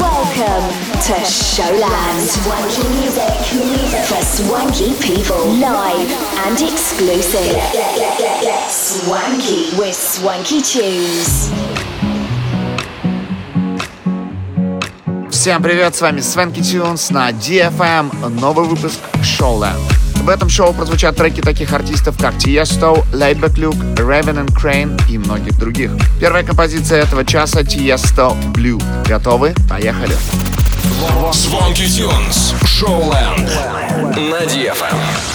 Welcome to Showland. Swanky music, music for swanky people, live and exclusive. Swanky with Swanky Tunes. Всем привет, с вами Свенки Тюнс на DFM, новый выпуск Showland. В этом шоу прозвучат треки таких артистов, как Tiesto, Leibeck Luke, Raven and Crane и многих других. Первая композиция этого часа Tiesto Blue. Готовы? Поехали! Звонки Тюнс. Шоуленд. На DFM.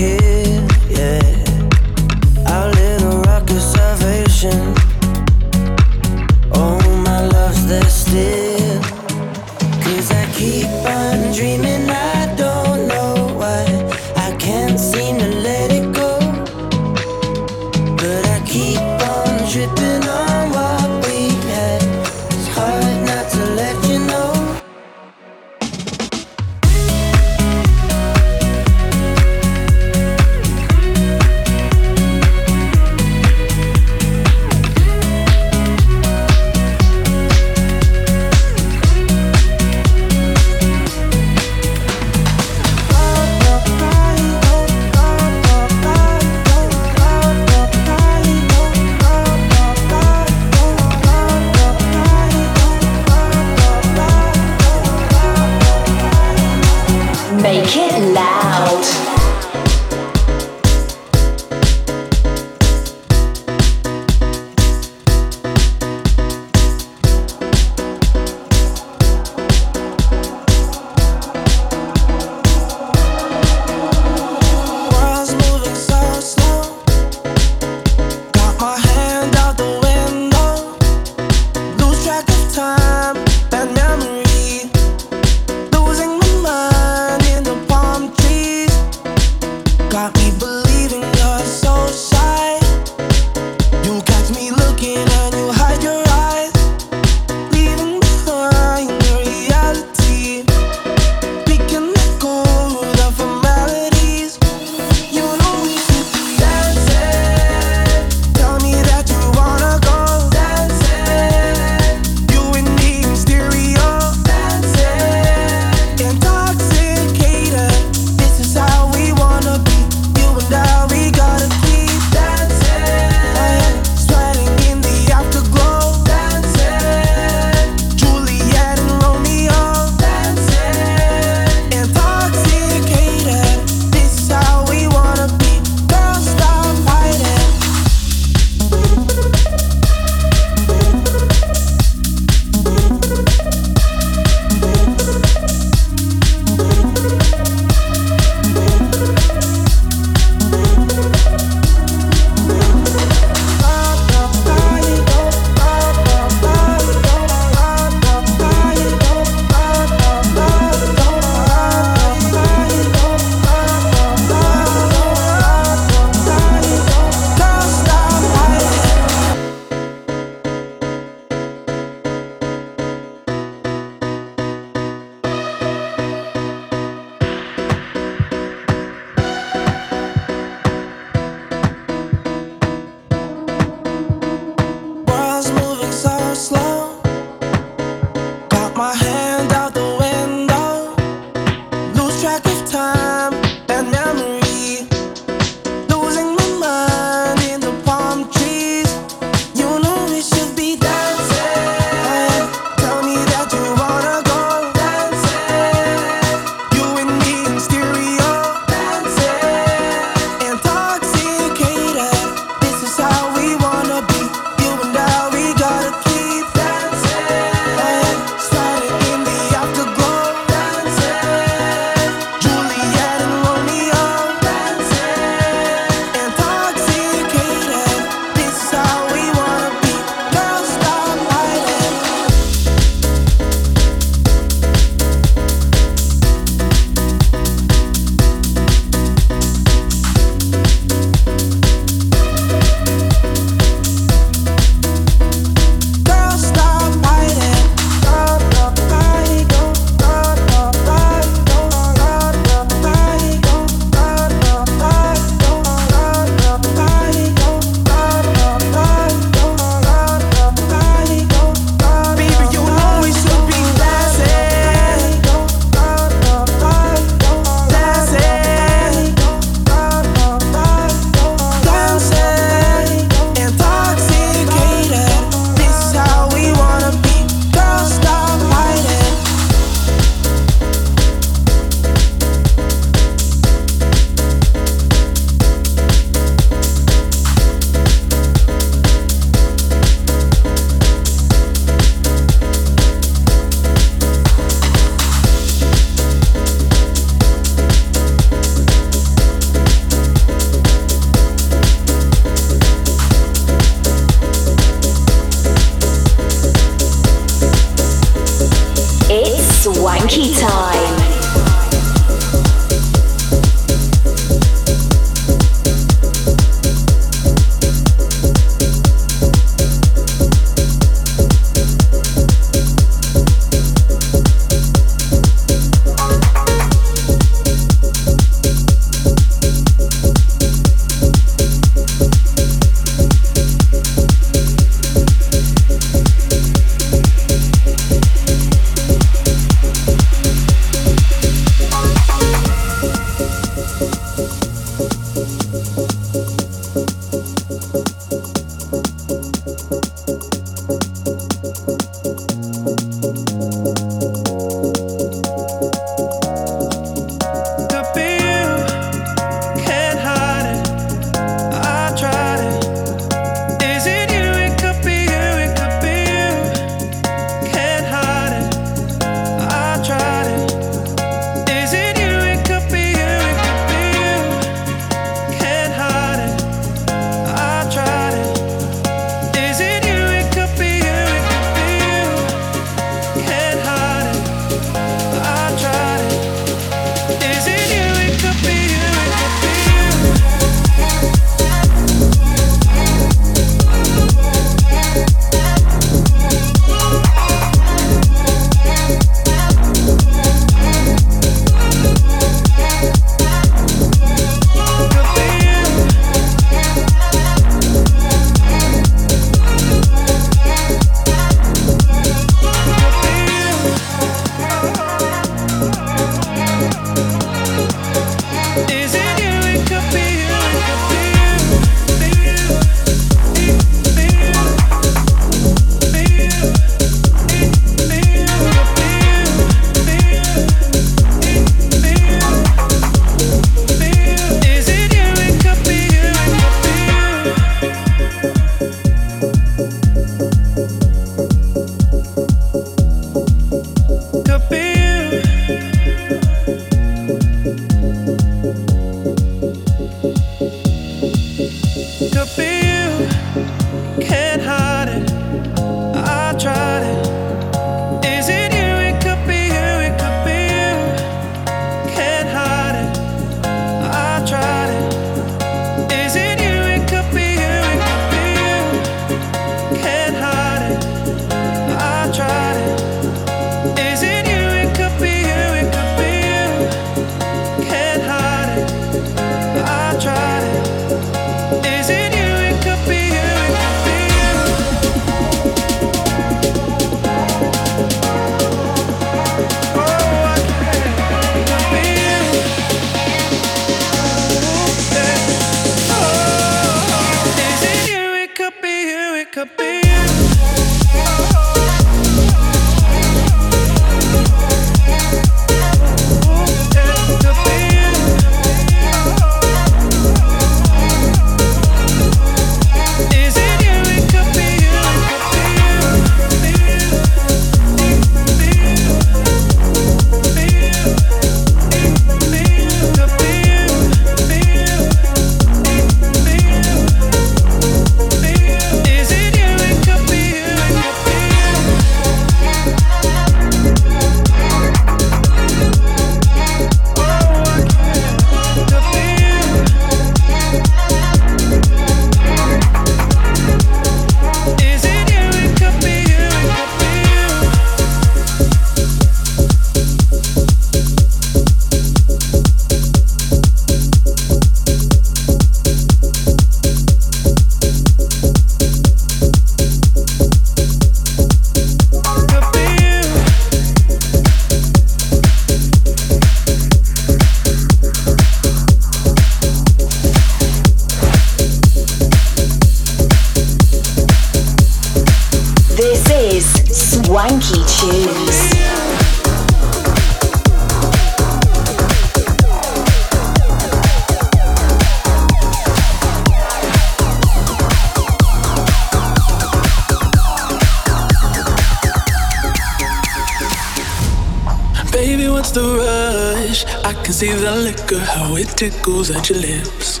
how it tickles at your lips.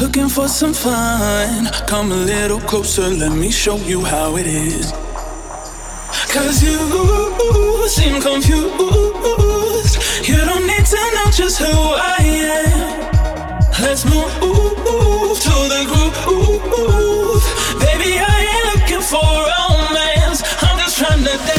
Looking for some fun, come a little closer, let me show you how it is. Cause you seem confused, you don't need to know just who I am. Let's move to the groove, baby. I ain't looking for romance, I'm just trying to.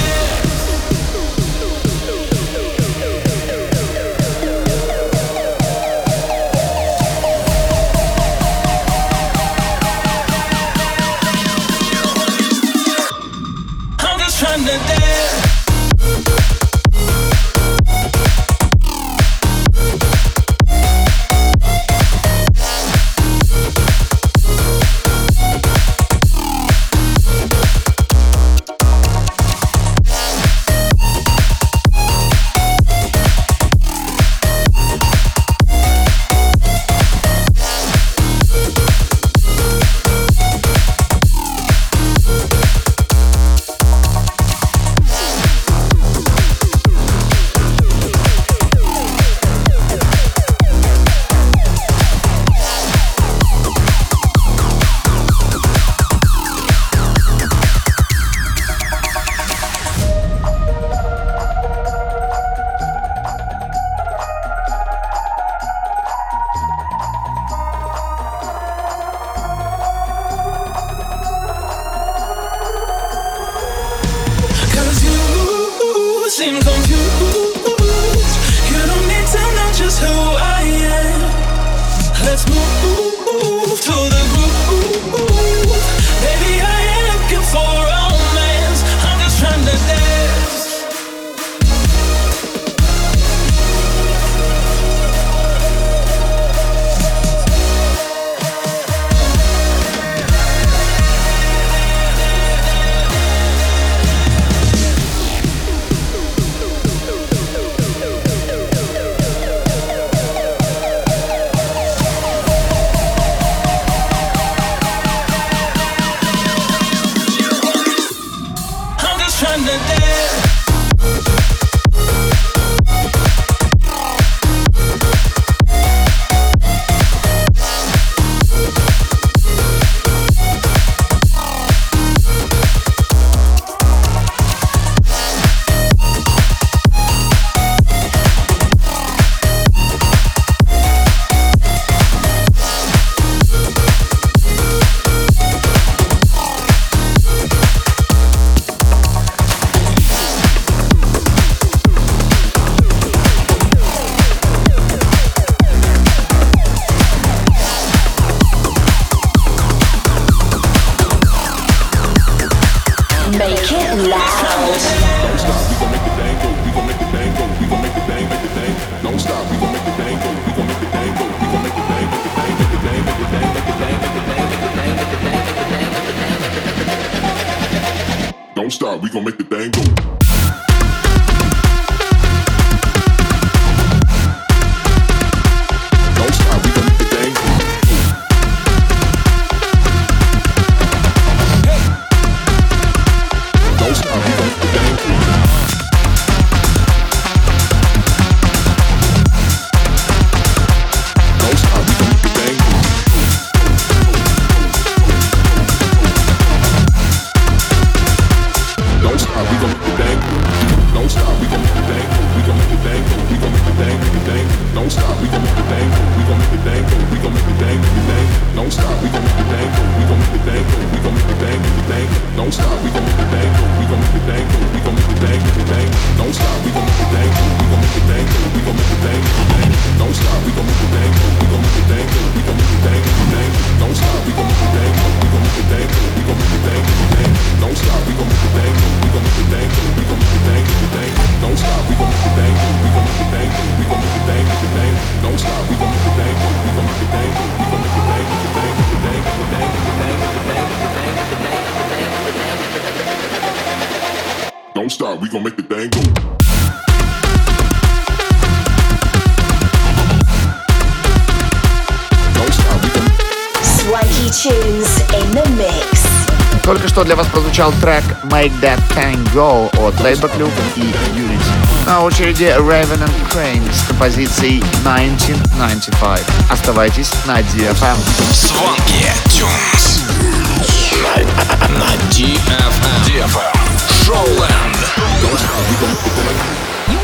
don't stop. We gon' make the thing go. Только что для вас прозвучал трек Make That Tango от Labour Club и Unity. На очереди Raven and Crane с композицией 1995. Оставайтесь на DFM. Звонки Tunes на DFM. DFM. You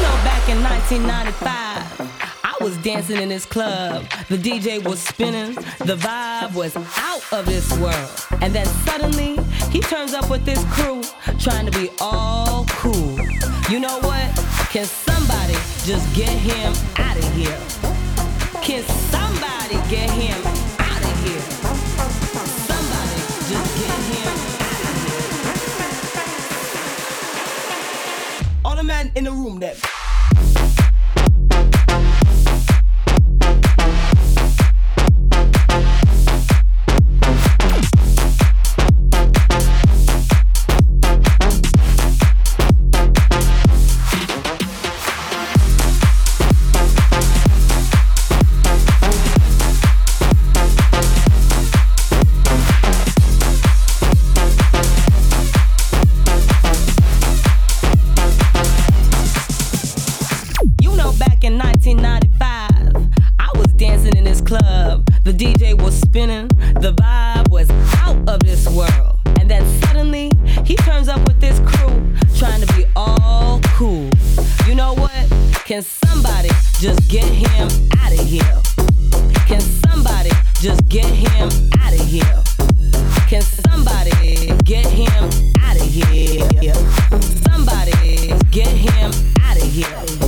know, back in 1995, I was dancing in this club. The DJ was spinning, the vibe was out of this world. And then suddenly, he turns up with this crew, trying to be all cool. You know what? Can somebody just get him out of here? Can somebody get him All the men in the room that out of here? Can somebody just get him out of here? Can somebody get him out of here? Somebody get him out of here.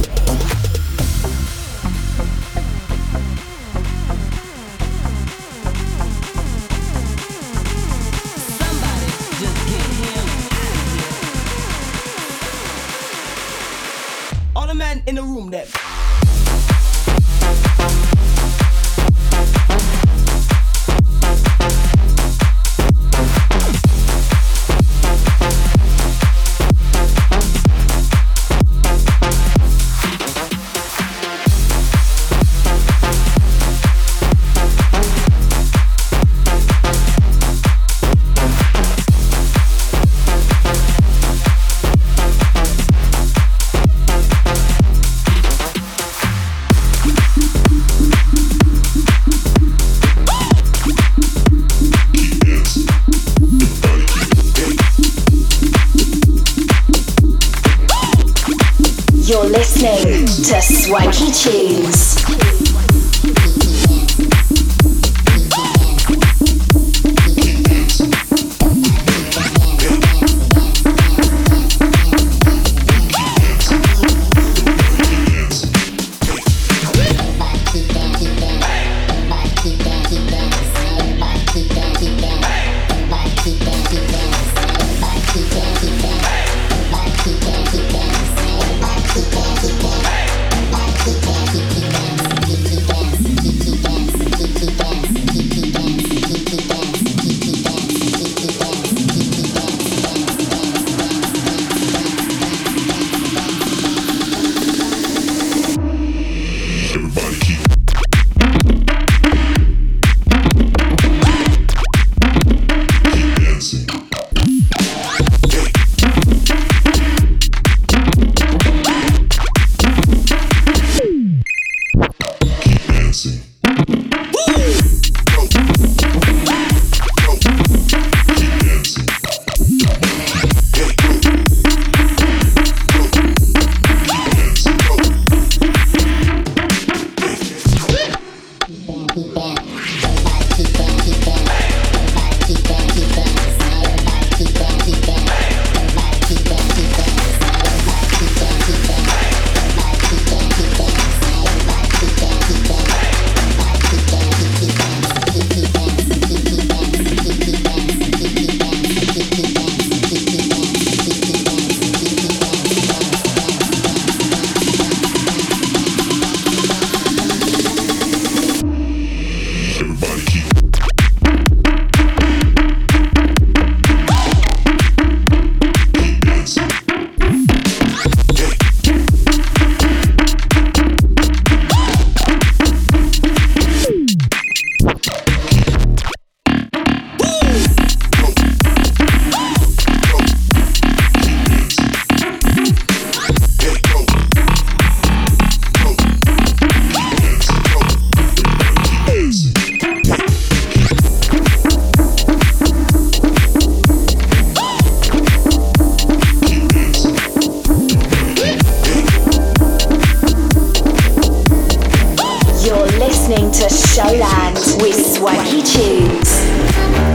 to Showland with swanky Tunes.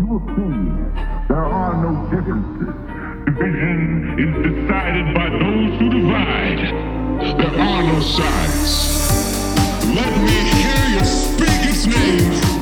you will see there are no differences. Division is decided by those who divide. There are no sides. Let me hear you speak its name.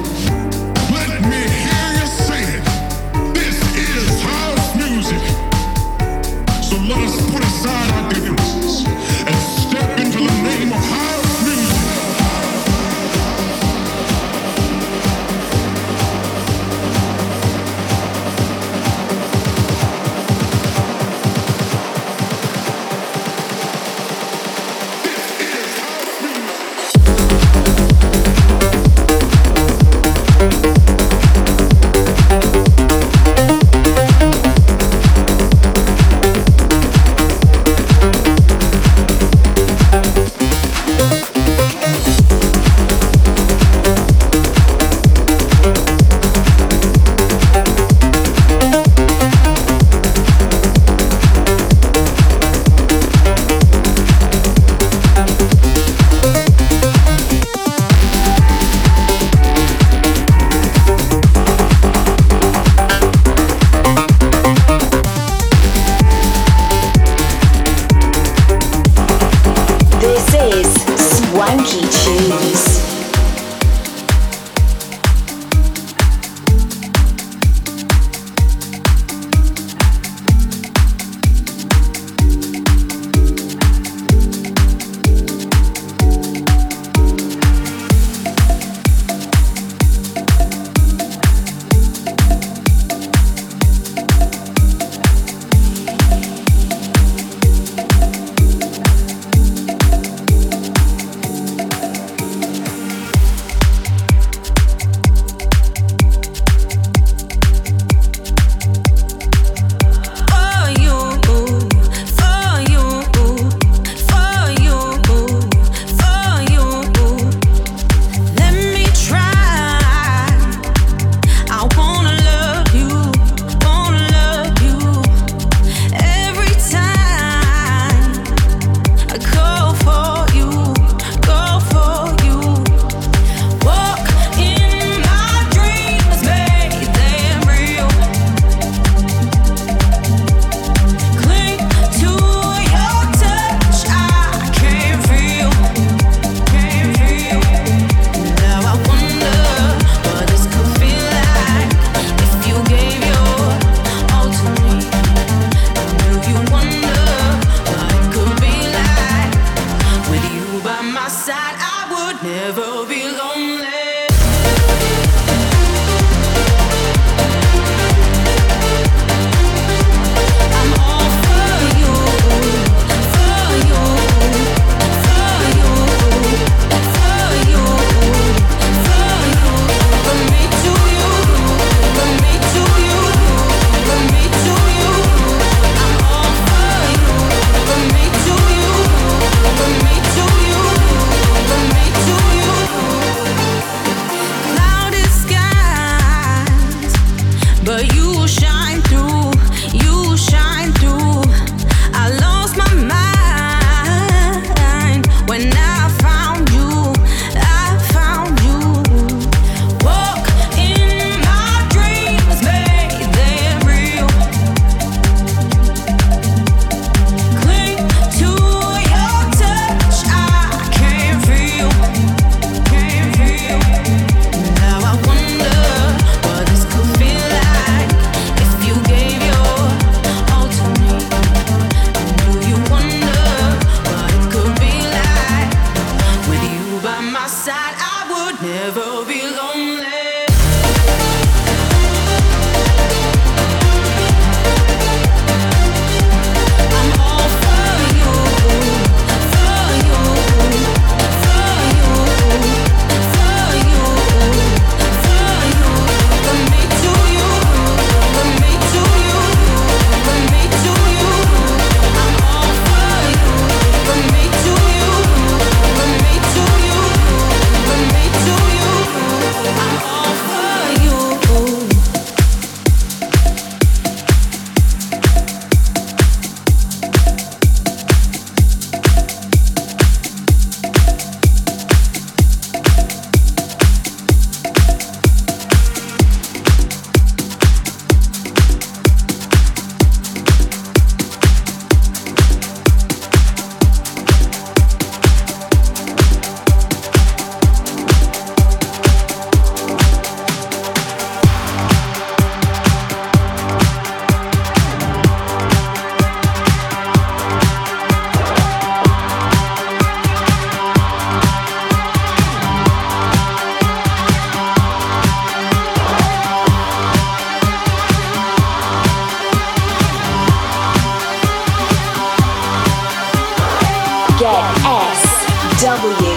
W.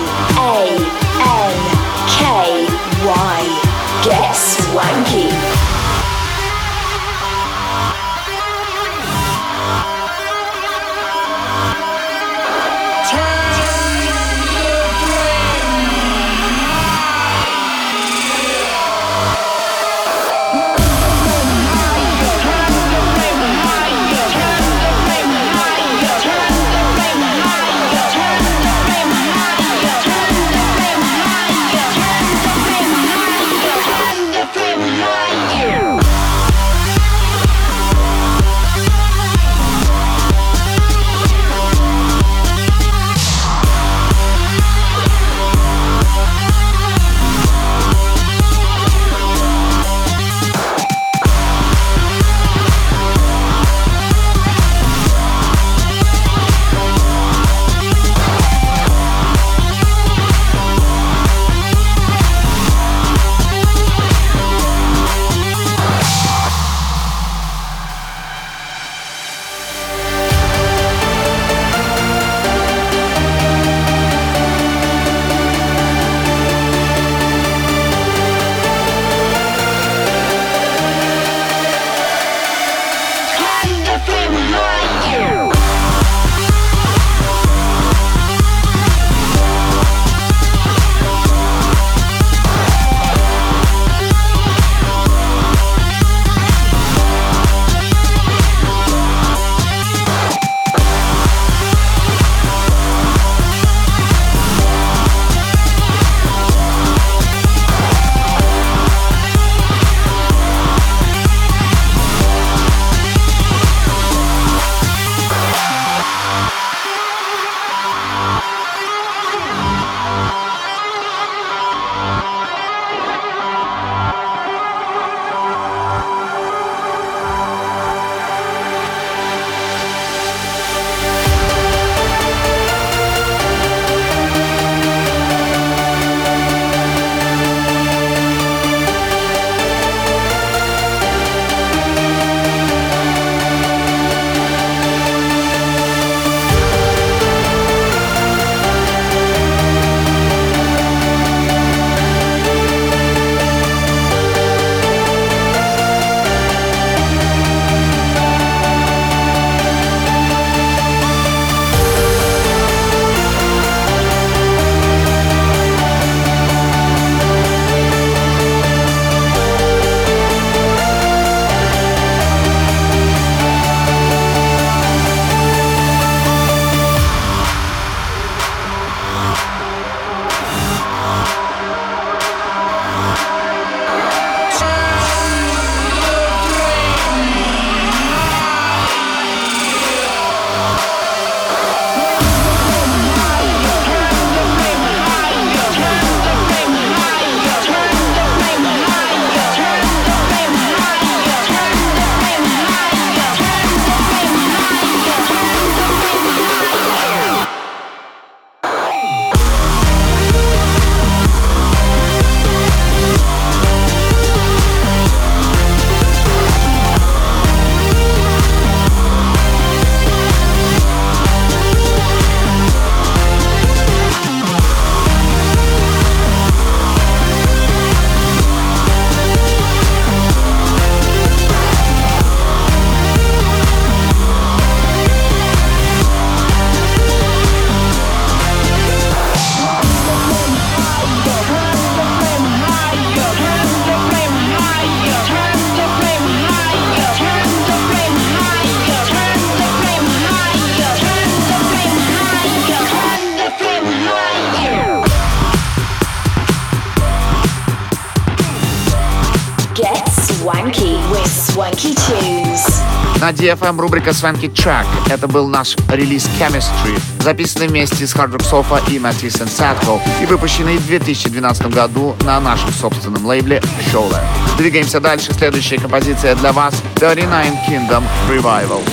DFM рубрика Swanky Track. Это был наш релиз Chemistry, записанный вместе с Hard Rock Sofa и Matisse Sadko и выпущенный в 2012 году на нашем собственном лейбле Showland. Двигаемся дальше. Следующая композиция для вас 39 Kingdom Revival.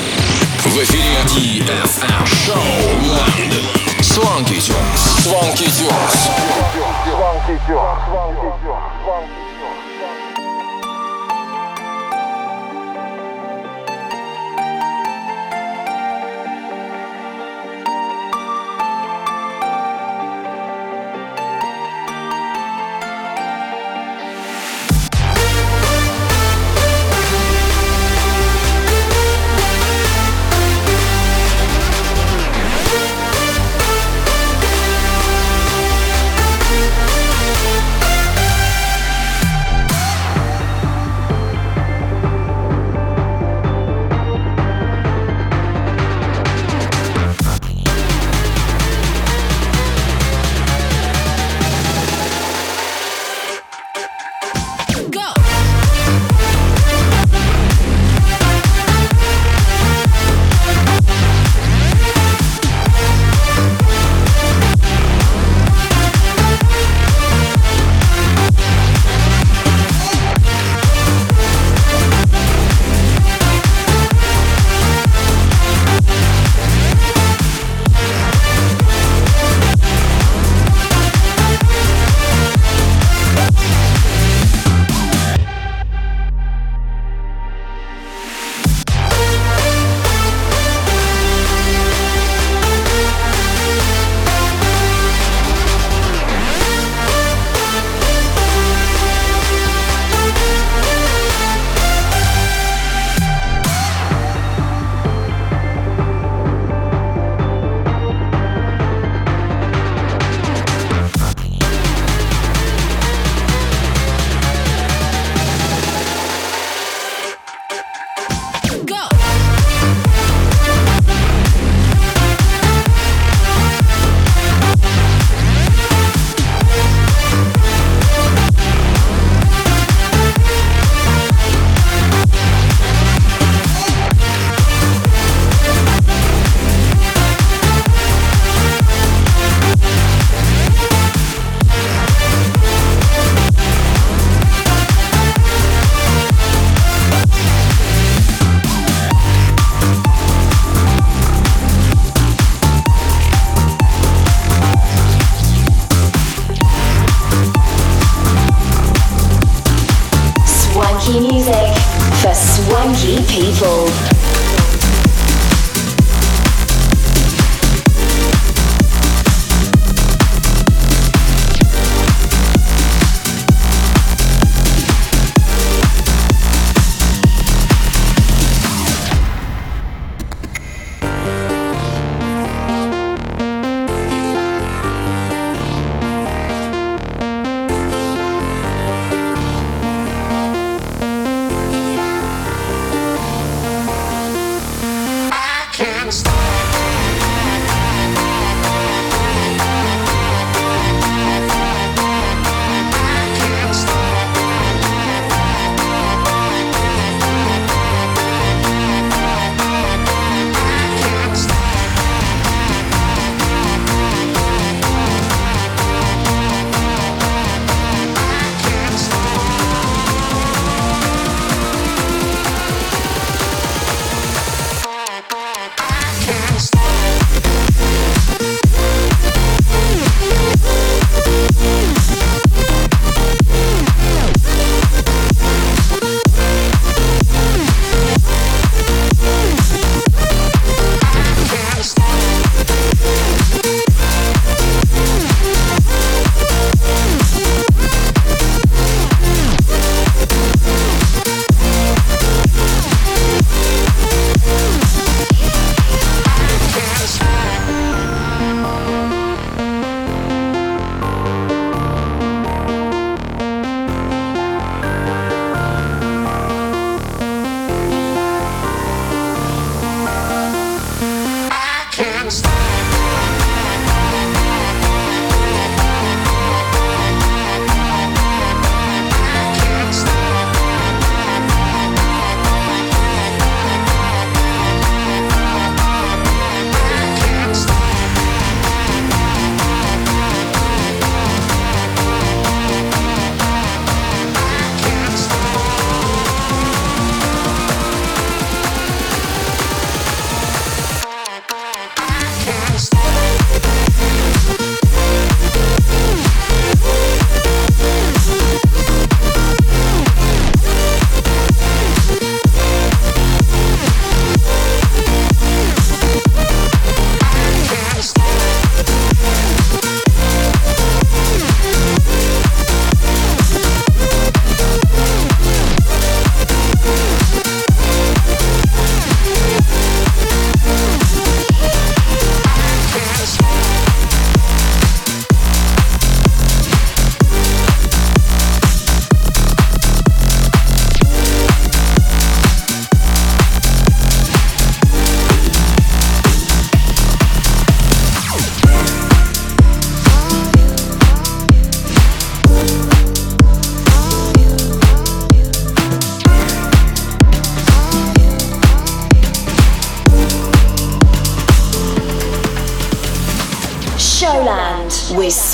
В эфире DFM. Swanky Tunes. Swanky Tunes. Swanky Tunes. Swanky Tunes.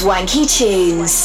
Swanky Tunes.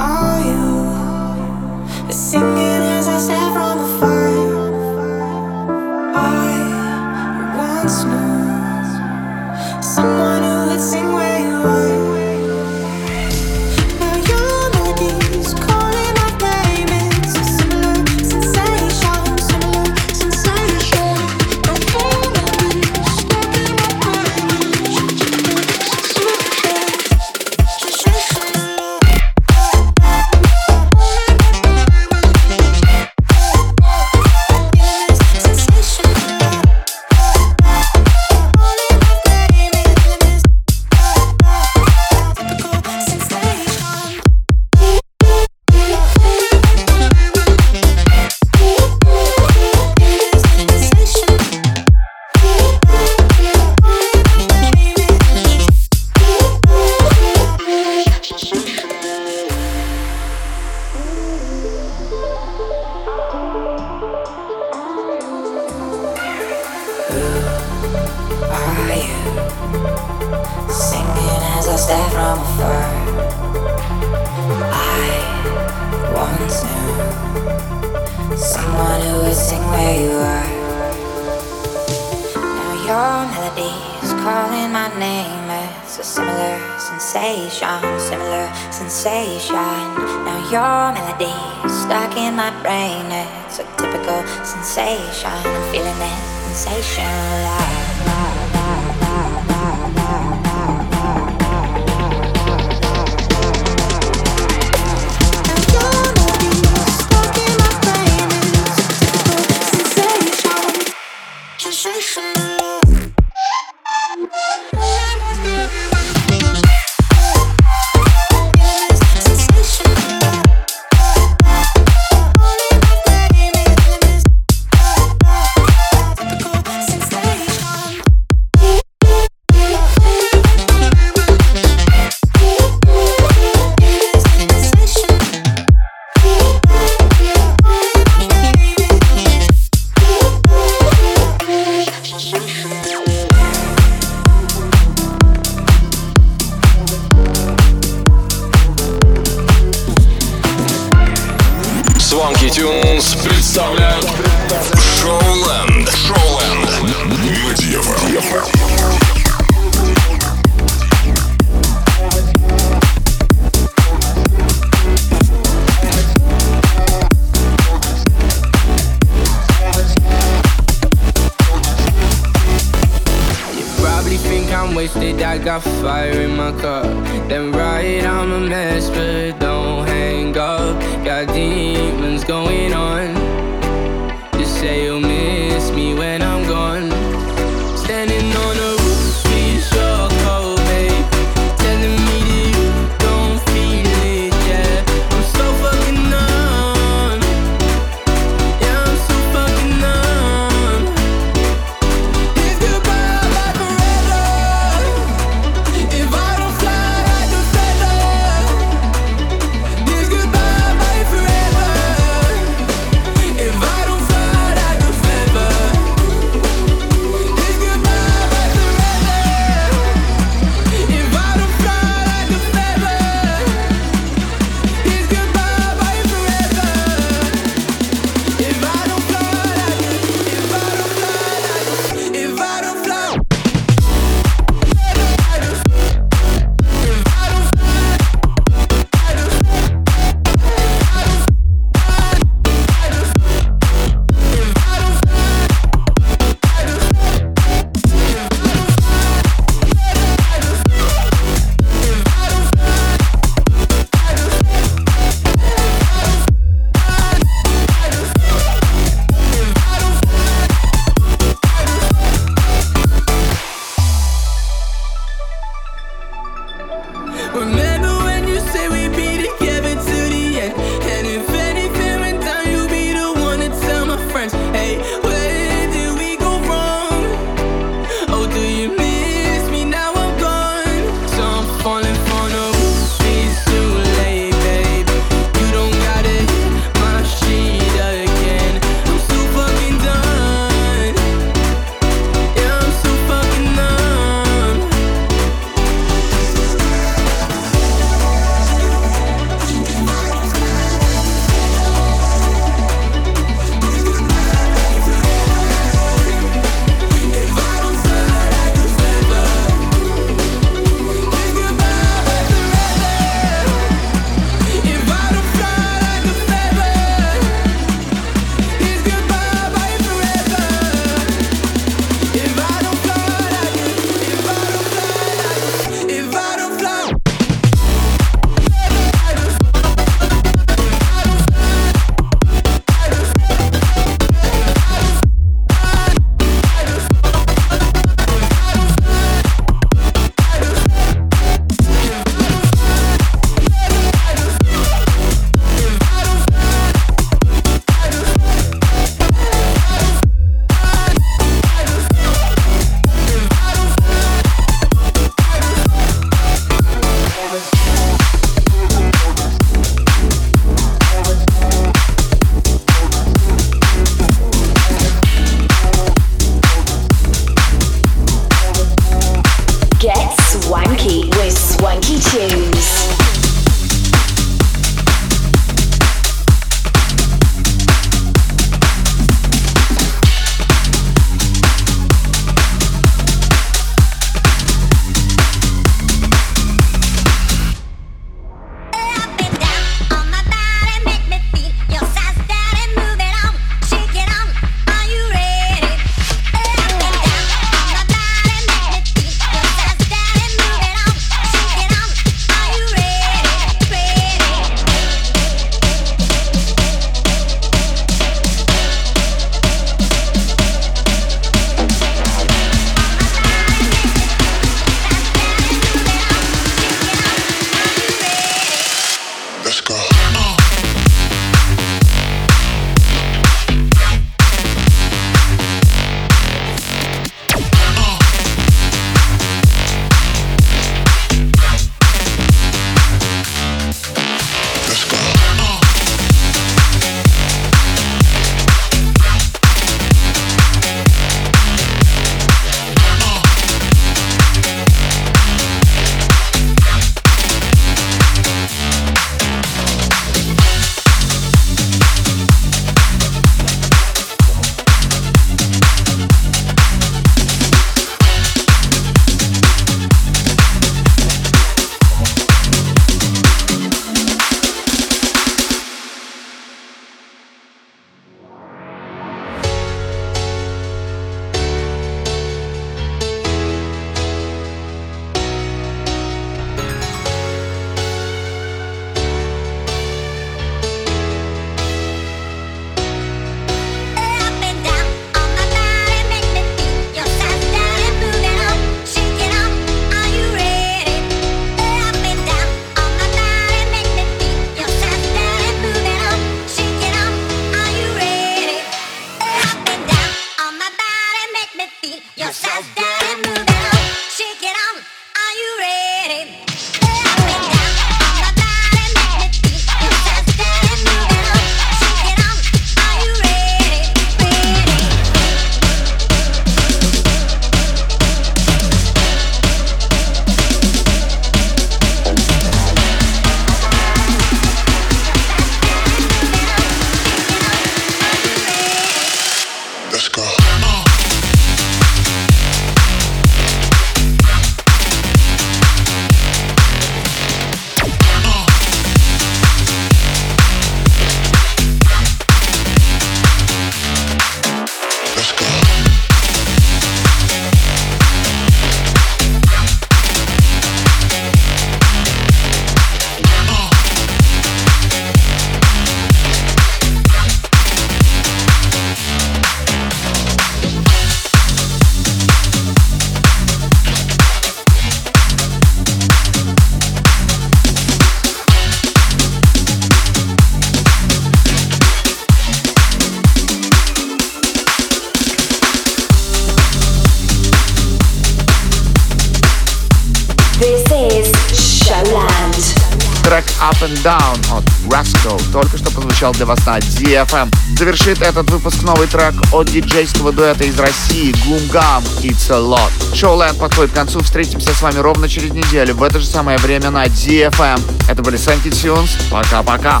Трек Up and Down от Rascal только что прозвучал для вас на DFM. Завершит этот выпуск новый трек от диджейского дуэта из России Гумгам It's a Lot. Шоу Лэнд подходит к концу. Встретимся с вами ровно через неделю в это же самое время на DFM. Это были Санки Тюнс. Пока-пока.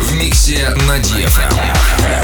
В миксе на DFM.